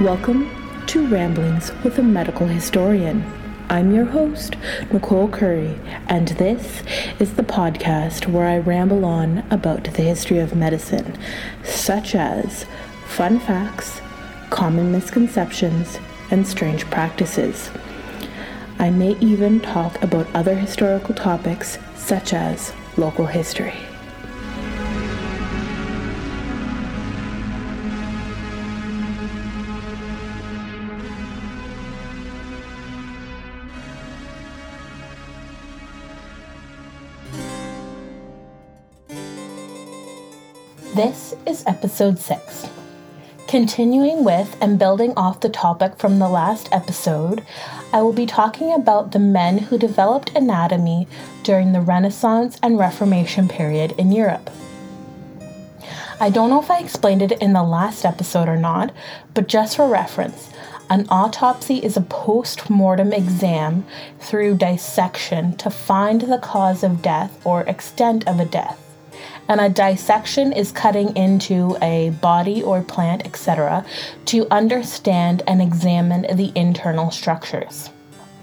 Welcome to Ramblings with a Medical Historian. I'm your host, Nicole Curry, and this is the podcast where I ramble on about the history of medicine, such as fun facts, common misconceptions, and strange practices. I may even talk about other historical topics, such as local history. This is episode 6. Continuing with and building off the topic from the last episode, I will be talking about the men who developed anatomy during the Renaissance and Reformation period in Europe. I don't know if I explained it in the last episode or not, but just for reference, an autopsy is a post mortem exam through dissection to find the cause of death or extent of a death and a dissection is cutting into a body or plant, etc., to understand and examine the internal structures.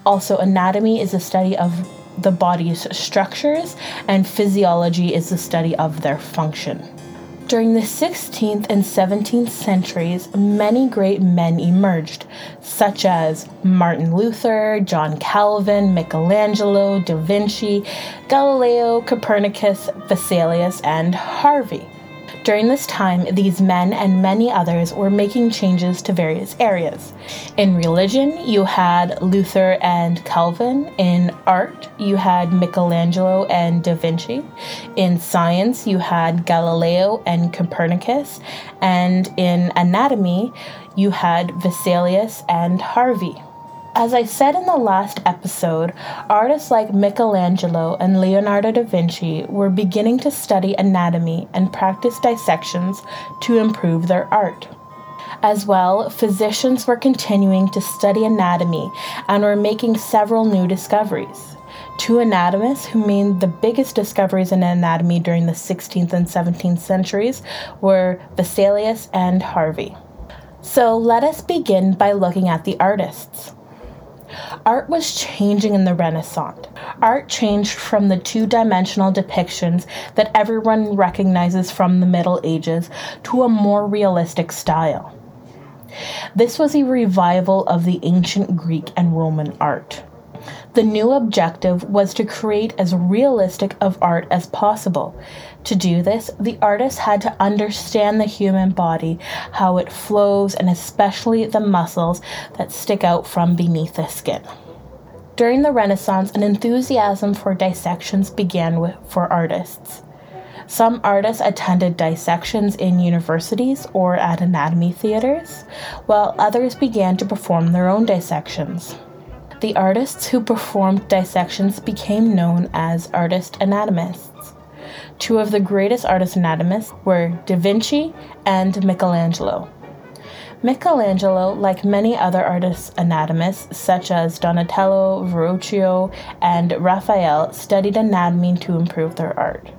Also, anatomy is a study of the body's structures, and physiology is the study of their function. During the 16th and 17th centuries, many great men emerged, such as Martin Luther, John Calvin, Michelangelo, Da Vinci, Galileo, Copernicus, Vesalius, and Harvey. During this time, these men and many others were making changes to various areas. In religion, you had Luther and Calvin. In art, you had Michelangelo and Da Vinci. In science, you had Galileo and Copernicus. And in anatomy, you had Vesalius and Harvey. As I said in the last episode, artists like Michelangelo and Leonardo da Vinci were beginning to study anatomy and practice dissections to improve their art. As well, physicians were continuing to study anatomy and were making several new discoveries. Two anatomists who made the biggest discoveries in anatomy during the 16th and 17th centuries were Vesalius and Harvey. So let us begin by looking at the artists. Art was changing in the Renaissance. Art changed from the two dimensional depictions that everyone recognizes from the Middle Ages to a more realistic style. This was a revival of the ancient Greek and Roman art. The new objective was to create as realistic of art as possible. To do this, the artist had to understand the human body, how it flows, and especially the muscles that stick out from beneath the skin. During the Renaissance, an enthusiasm for dissections began with, for artists. Some artists attended dissections in universities or at anatomy theaters, while others began to perform their own dissections. The artists who performed dissections became known as artist anatomists. Two of the greatest artist anatomists were Da Vinci and Michelangelo. Michelangelo, like many other artist anatomists such as Donatello, Verrocchio, and Raphael, studied anatomy to improve their art.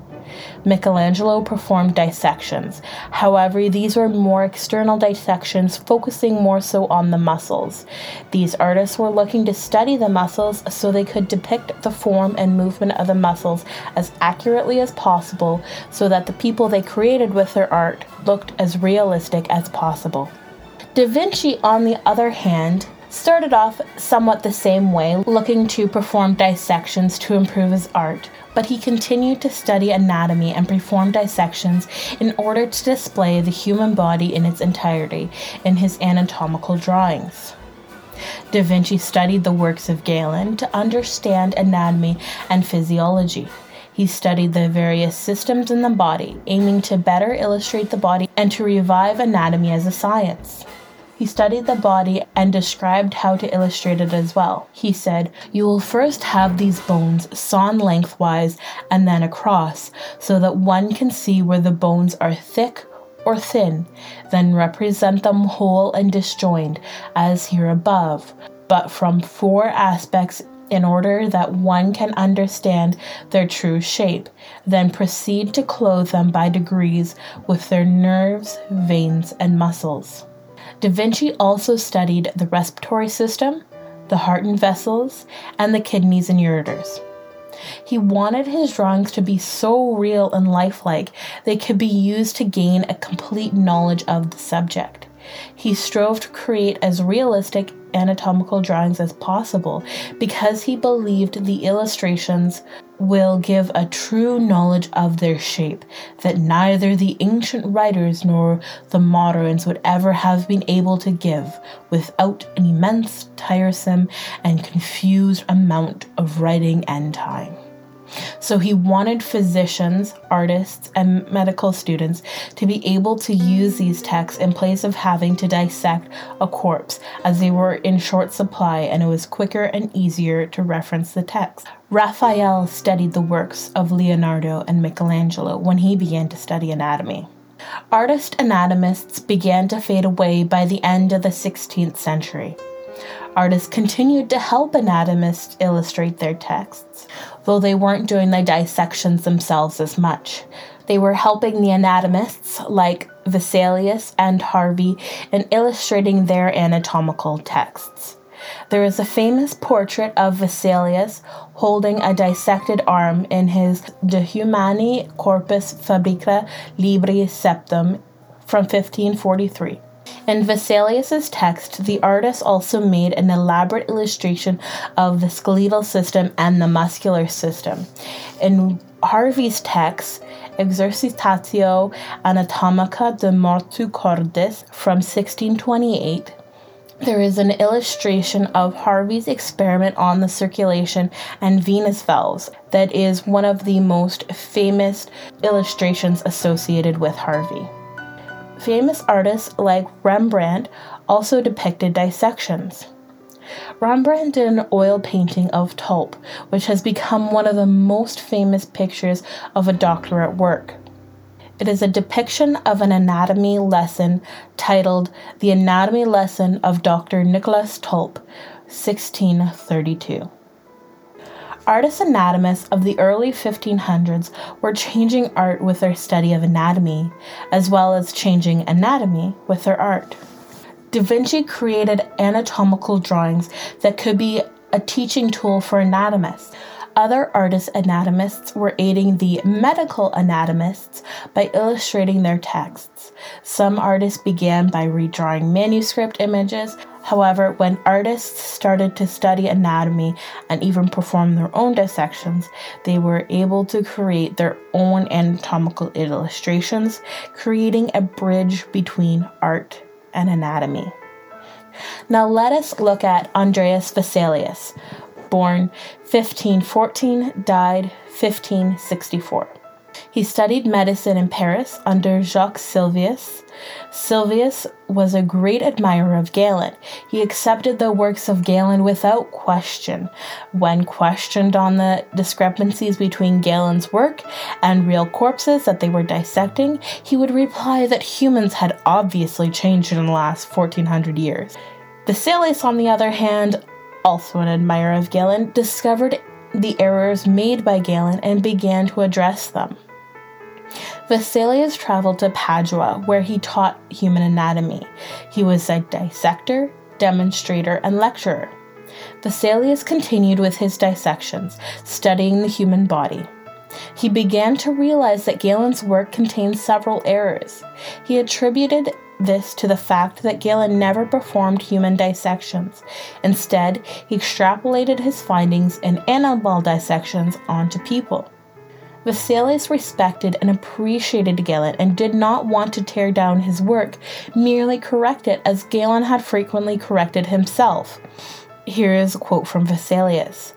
Michelangelo performed dissections. However, these were more external dissections, focusing more so on the muscles. These artists were looking to study the muscles so they could depict the form and movement of the muscles as accurately as possible so that the people they created with their art looked as realistic as possible. Da Vinci, on the other hand, started off somewhat the same way, looking to perform dissections to improve his art, but he continued to study anatomy and perform dissections in order to display the human body in its entirety in his anatomical drawings. Da Vinci studied the works of Galen to understand anatomy and physiology. He studied the various systems in the body, aiming to better illustrate the body and to revive anatomy as a science. He studied the body and described how to illustrate it as well. He said, You will first have these bones sawn lengthwise and then across, so that one can see where the bones are thick or thin, then represent them whole and disjoined, as here above, but from four aspects in order that one can understand their true shape, then proceed to clothe them by degrees with their nerves, veins, and muscles. Da Vinci also studied the respiratory system, the heart and vessels, and the kidneys and ureters. He wanted his drawings to be so real and lifelike they could be used to gain a complete knowledge of the subject. He strove to create as realistic anatomical drawings as possible because he believed the illustrations will give a true knowledge of their shape that neither the ancient writers nor the moderns would ever have been able to give without an immense, tiresome, and confused amount of writing and time. So he wanted physicians, artists, and medical students to be able to use these texts in place of having to dissect a corpse, as they were in short supply and it was quicker and easier to reference the text. Raphael studied the works of Leonardo and Michelangelo when he began to study anatomy. Artist anatomists began to fade away by the end of the 16th century. Artists continued to help anatomists illustrate their texts, though they weren't doing the dissections themselves as much. They were helping the anatomists like Vesalius and Harvey in illustrating their anatomical texts. There is a famous portrait of Vesalius holding a dissected arm in his De Humani Corpus Fabrica Libri Septem from 1543. In Vesalius's text, the artist also made an elaborate illustration of the skeletal system and the muscular system. In Harvey's text, Exercitatio Anatomica de Mortu Cordis from 1628, there is an illustration of Harvey's experiment on the circulation and venous valves that is one of the most famous illustrations associated with Harvey. Famous artists like Rembrandt also depicted dissections. Rembrandt did an oil painting of Tulp, which has become one of the most famous pictures of a doctor at work. It is a depiction of an anatomy lesson titled The Anatomy Lesson of Dr. Nicholas Tulp, 1632. Artist anatomists of the early 1500s were changing art with their study of anatomy, as well as changing anatomy with their art. Da Vinci created anatomical drawings that could be a teaching tool for anatomists. Other artist anatomists were aiding the medical anatomists by illustrating their texts. Some artists began by redrawing manuscript images, However, when artists started to study anatomy and even perform their own dissections, they were able to create their own anatomical illustrations, creating a bridge between art and anatomy. Now let us look at Andreas Vesalius, born 1514, died 1564. He studied medicine in Paris under Jacques Sylvius. Sylvius was a great admirer of Galen. He accepted the works of Galen without question. When questioned on the discrepancies between Galen's work and real corpses that they were dissecting, he would reply that humans had obviously changed in the last 1400 years. The Vesalius, on the other hand, also an admirer of Galen, discovered the errors made by Galen and began to address them. Vesalius traveled to Padua, where he taught human anatomy. He was a dissector, demonstrator, and lecturer. Vesalius continued with his dissections, studying the human body. He began to realize that Galen's work contained several errors. He attributed this to the fact that Galen never performed human dissections. Instead, he extrapolated his findings in animal dissections onto people. Vesalius respected and appreciated Galen and did not want to tear down his work, merely correct it as Galen had frequently corrected himself. Here is a quote from Vesalius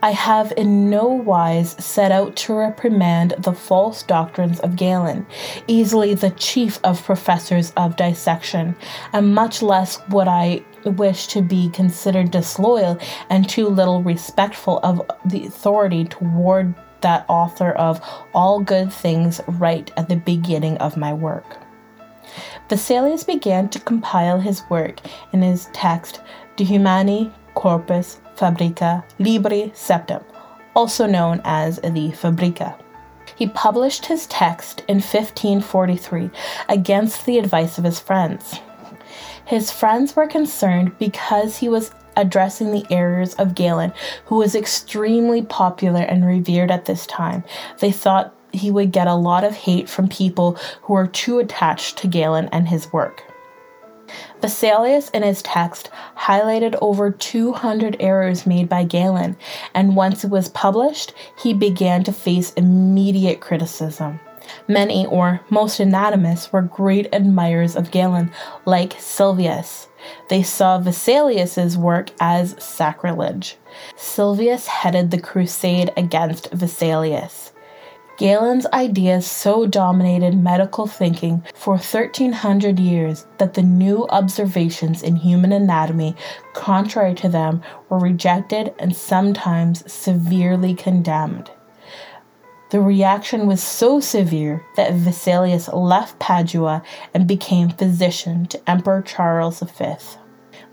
I have in no wise set out to reprimand the false doctrines of Galen, easily the chief of professors of dissection, and much less would I wish to be considered disloyal and too little respectful of the authority toward that author of all good things right at the beginning of my work. Vesalius began to compile his work in his text De Humani Corpus Fabrica Libri Septem, also known as the Fabrica. He published his text in 1543 against the advice of his friends. His friends were concerned because he was addressing the errors of Galen, who was extremely popular and revered at this time. They thought he would get a lot of hate from people who were too attached to Galen and his work. Vesalius in his text highlighted over 200 errors made by Galen, and once it was published, he began to face immediate criticism. Many or most anatomists were great admirers of Galen, like Sylvius. They saw Vesalius's work as sacrilege. Sylvius headed the crusade against Vesalius. Galen's ideas so dominated medical thinking for 1300 years that the new observations in human anatomy contrary to them were rejected and sometimes severely condemned. The reaction was so severe that Vesalius left Padua and became physician to Emperor Charles V.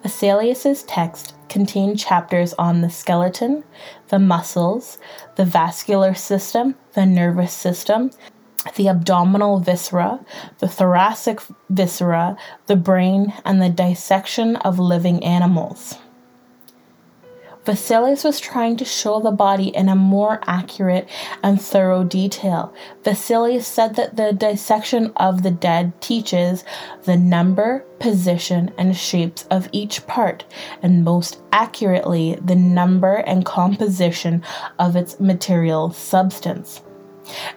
Vesalius's text contained chapters on the skeleton, the muscles, the vascular system, the nervous system, the abdominal viscera, the thoracic viscera, the brain, and the dissection of living animals. Vesalius was trying to show the body in a more accurate and thorough detail. Vesalius said that the dissection of the dead teaches the number, position, and shapes of each part, and most accurately, the number and composition of its material substance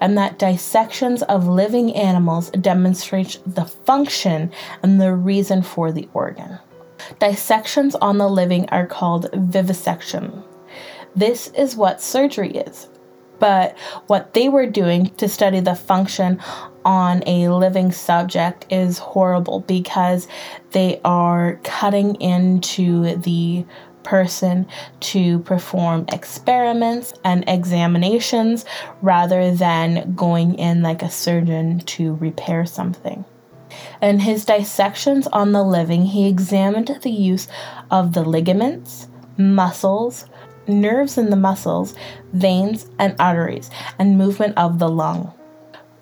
and that dissections of living animals demonstrate the function and the reason for the organ. Dissections on the living are called vivisection. This is what surgery is. But what they were doing to study the function on a living subject is horrible because they are cutting into the person to perform experiments and examinations rather than going in like a surgeon to repair something. In his dissections on the living, he examined the use of the ligaments, muscles, nerves in the muscles, veins, and arteries, and movement of the lung.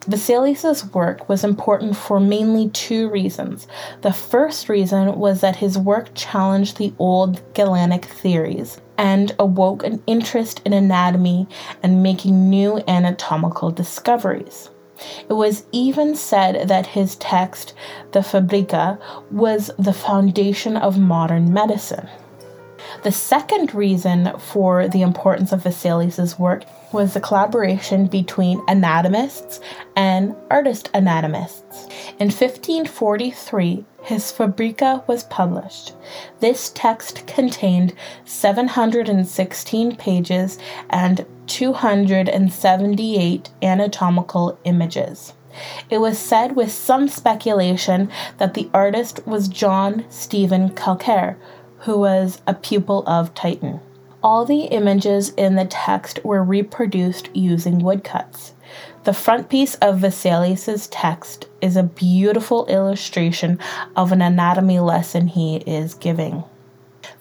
Vesalius's work was important for mainly two reasons. The first reason was that his work challenged the old Galenic theories and awoke an interest in anatomy and making new anatomical discoveries. It was even said that his text, the Fabrica, was the foundation of modern medicine. The second reason for the importance of Vesalius's work was the collaboration between anatomists and artist anatomists. In 1543, his Fabrica was published. This text contained 716 pages and 278 anatomical images. It was said with some speculation that the artist was John Stephen Calcar, who was a pupil of Titian. All the images in the text were reproduced using woodcuts. The frontispiece of Vesalius's text is a beautiful illustration of an anatomy lesson he is giving.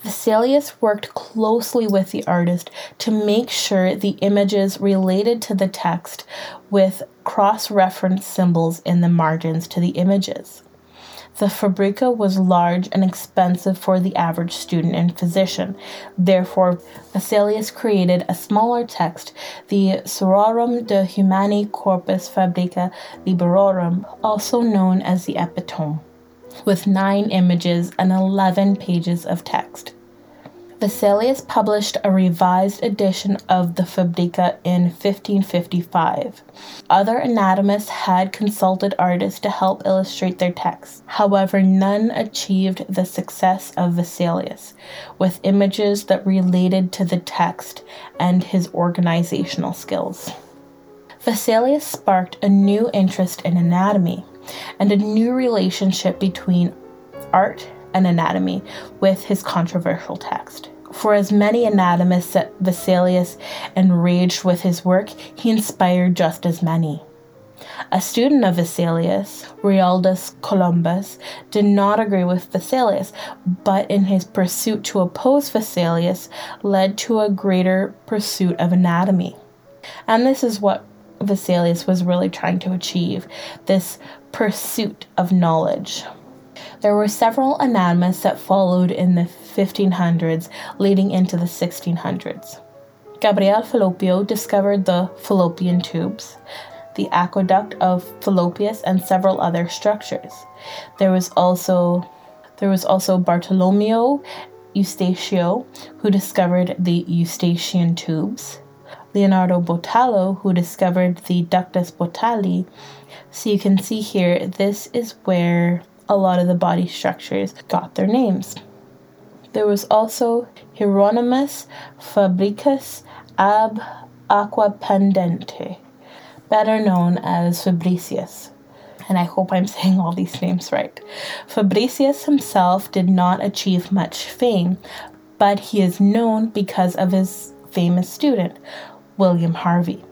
Vesalius worked closely with the artist to make sure the images related to the text with cross reference symbols in the margins to the images. The Fabrica was large and expensive for the average student and physician. Therefore, Vesalius created a smaller text, the Surorum de Humani Corpus Fabrica Liberorum, also known as the Epitome, with nine images and 11 pages of text. Vesalius published a revised edition of the Fabrica in 1555. Other anatomists had consulted artists to help illustrate their texts. However, none achieved the success of Vesalius, with images that related to the text and his organizational skills. Vesalius sparked a new interest in anatomy and a new relationship between art and anatomy with his controversial text. For as many anatomists that Vesalius enraged with his work, he inspired just as many. A student of Vesalius, Realdus Columbus, did not agree with Vesalius, but in his pursuit to oppose Vesalius led to a greater pursuit of anatomy. And this is what Vesalius was really trying to achieve this pursuit of knowledge. There were several anatomists that followed in the 1500s, leading into the 1600s. Gabriel Falloppio discovered the fallopian tubes, the aqueduct of Fallopius, and several other structures. There was also there was also Bartolomeo Eustachio, who discovered the Eustachian tubes. Leonardo Botallo, who discovered the ductus botalli. So you can see here, this is where a lot of the body structures got their names. There was also Hieronymus Fabricius ab Aquapendente, better known as Fabricius. And I hope I'm saying all these names right. Fabricius himself did not achieve much fame, but he is known because of his famous student, William Harvey.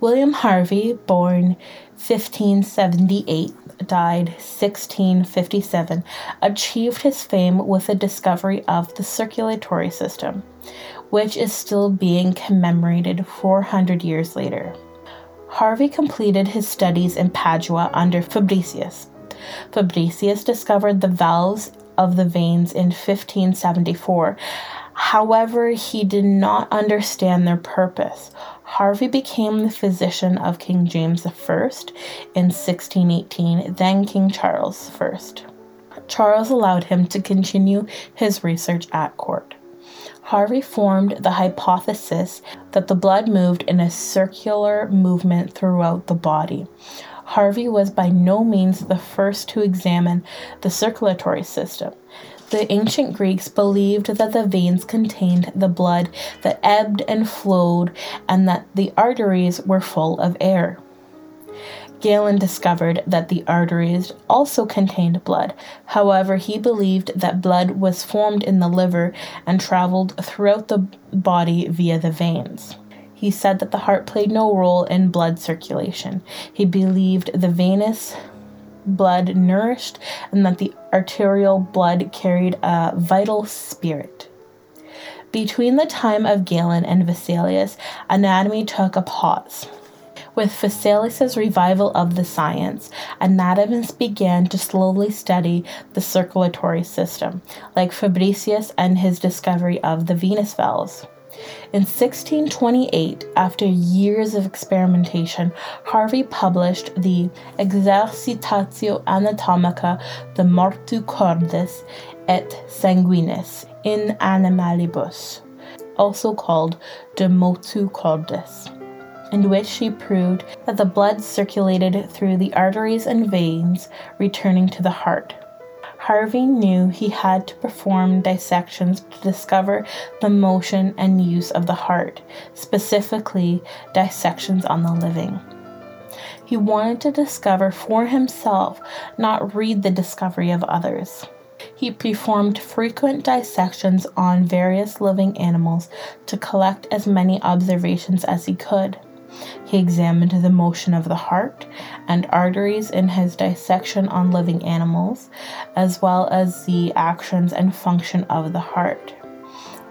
William Harvey, born 1578, died 1657, achieved his fame with the discovery of the circulatory system, which is still being commemorated 400 years later. Harvey completed his studies in Padua under Fabricius. Fabricius discovered the valves of the veins in 1574 However, he did not understand their purpose. Harvey became the physician of King James I in 1618, then King Charles I. Charles allowed him to continue his research at court. Harvey formed the hypothesis that the blood moved in a circular movement throughout the body. Harvey was by no means the first to examine the circulatory system. The ancient Greeks believed that the veins contained the blood that ebbed and flowed, and that the arteries were full of air. Galen discovered that the arteries also contained blood. However, he believed that blood was formed in the liver and traveled throughout the body via the veins. He said that the heart played no role in blood circulation. He believed the venous blood nourished and that the arterial blood carried a vital spirit. Between the time of Galen and Vesalius, anatomy took a pause. With Vesalius's revival of the science, anatomists began to slowly study the circulatory system, like Fabricius and his discovery of the venous valves. In 1628, after years of experimentation, Harvey published the Exercitatio Anatomica de Mortu Cordis et Sanguinis in Animalibus, also called De Motu Cordis, in which she proved that the blood circulated through the arteries and veins, returning to the heart. Harvey knew he had to perform dissections to discover the motion and use of the heart, specifically dissections on the living. He wanted to discover for himself, not read the discovery of others. He performed frequent dissections on various living animals to collect as many observations as he could. He examined the motion of the heart and arteries in his dissection on living animals, as well as the actions and function of the heart.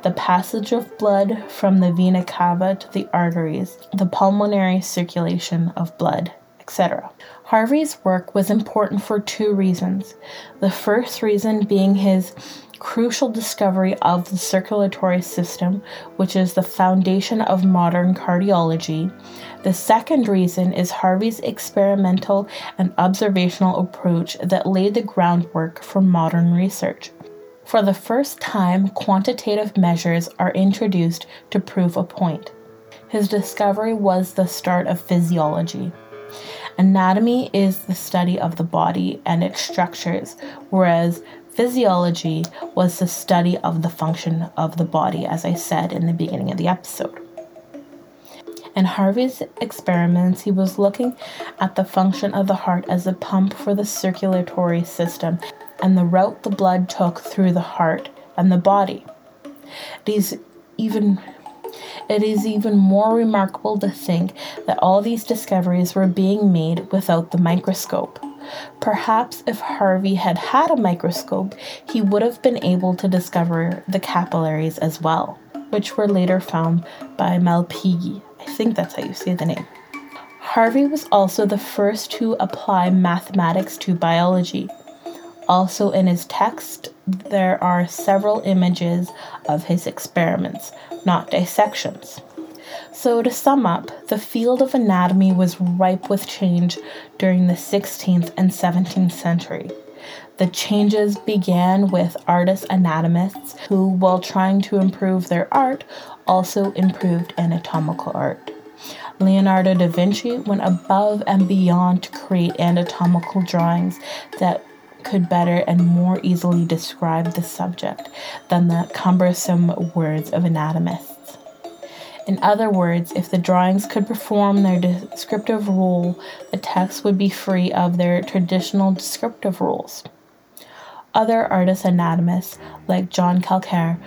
The passage of blood from the vena cava to the arteries, the pulmonary circulation of blood, etc. Harvey's work was important for two reasons. The first reason being his crucial discovery of the circulatory system, which is the foundation of modern cardiology. The second reason is Harvey's experimental and observational approach that laid the groundwork for modern research. For the first time, quantitative measures are introduced to prove a point. His discovery was the start of physiology. Anatomy is the study of the body and its structures, whereas Physiology was the study of the function of the body, as I said in the beginning of the episode. In Harvey's experiments, he was looking at the function of the heart as a pump for the circulatory system and the route the blood took through the heart and the body. Is even it is even more remarkable to think that all these discoveries were being made without the microscope. Perhaps if Harvey had had a microscope, he would have been able to discover the capillaries as well, which were later found by Malpighi. I think that's how you say the name. Harvey was also the first to apply mathematics to biology. Also, in his text, there are several images of his experiments, not dissections. So, to sum up, the field of anatomy was ripe with change during the 16th and 17th century. The changes began with artist anatomists who, while trying to improve their art, also improved anatomical art. Leonardo da Vinci went above and beyond to create anatomical drawings that could better and more easily describe the subject than the cumbersome words of anatomists. In other words, if the drawings could perform their descriptive role, the text would be free of their traditional descriptive rules. Other artist anatomists, like John Calcar,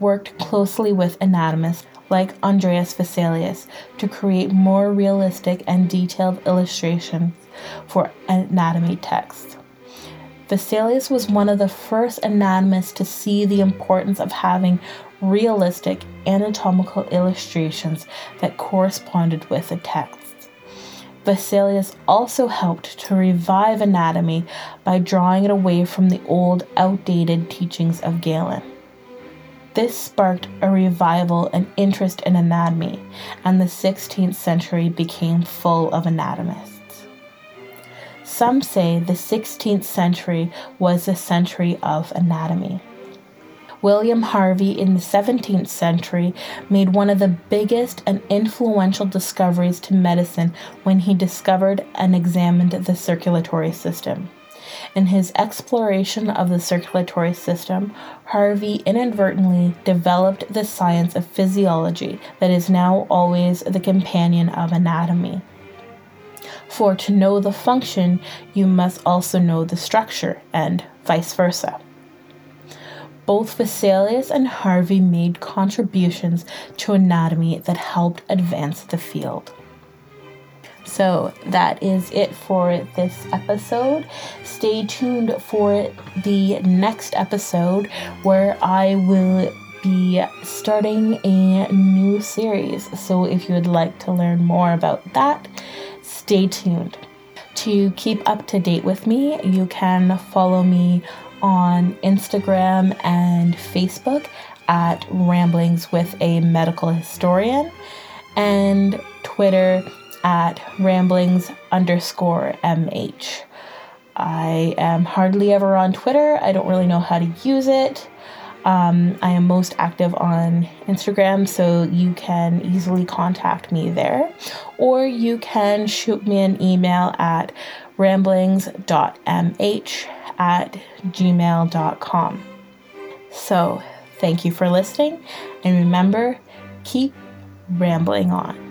worked closely with anatomists like Andreas Vesalius, to create more realistic and detailed illustrations for anatomy texts. Vesalius was one of the first anatomists to see the importance of having realistic anatomical illustrations that corresponded with the text. Vesalius also helped to revive anatomy by drawing it away from the old, outdated teachings of Galen. This sparked a revival and interest in anatomy, and the 16th century became full of anatomists. Some say the 16th century was the century of anatomy. William Harvey in the 17th century made one of the biggest and influential discoveries to medicine when he discovered and examined the circulatory system. In his exploration of the circulatory system, Harvey inadvertently developed the science of physiology that is now always the companion of anatomy. For to know the function, you must also know the structure, and vice versa. Both Vesalius and Harvey made contributions to anatomy that helped advance the field. So that is it for this episode. Stay tuned for the next episode where I will be starting a new series. So if you would like to learn more about that, stay tuned. To keep up to date with me, you can follow me on Instagram and Facebook at Ramblings with a Medical Historian and Twitter at ramblings underscore mh. I am hardly ever on Twitter. I don't really know how to use it. Um, I am most active on Instagram, so you can easily contact me there. Or you can shoot me an email at ramblings.mh at gmail.com. So, thank you for listening, and remember, keep rambling on.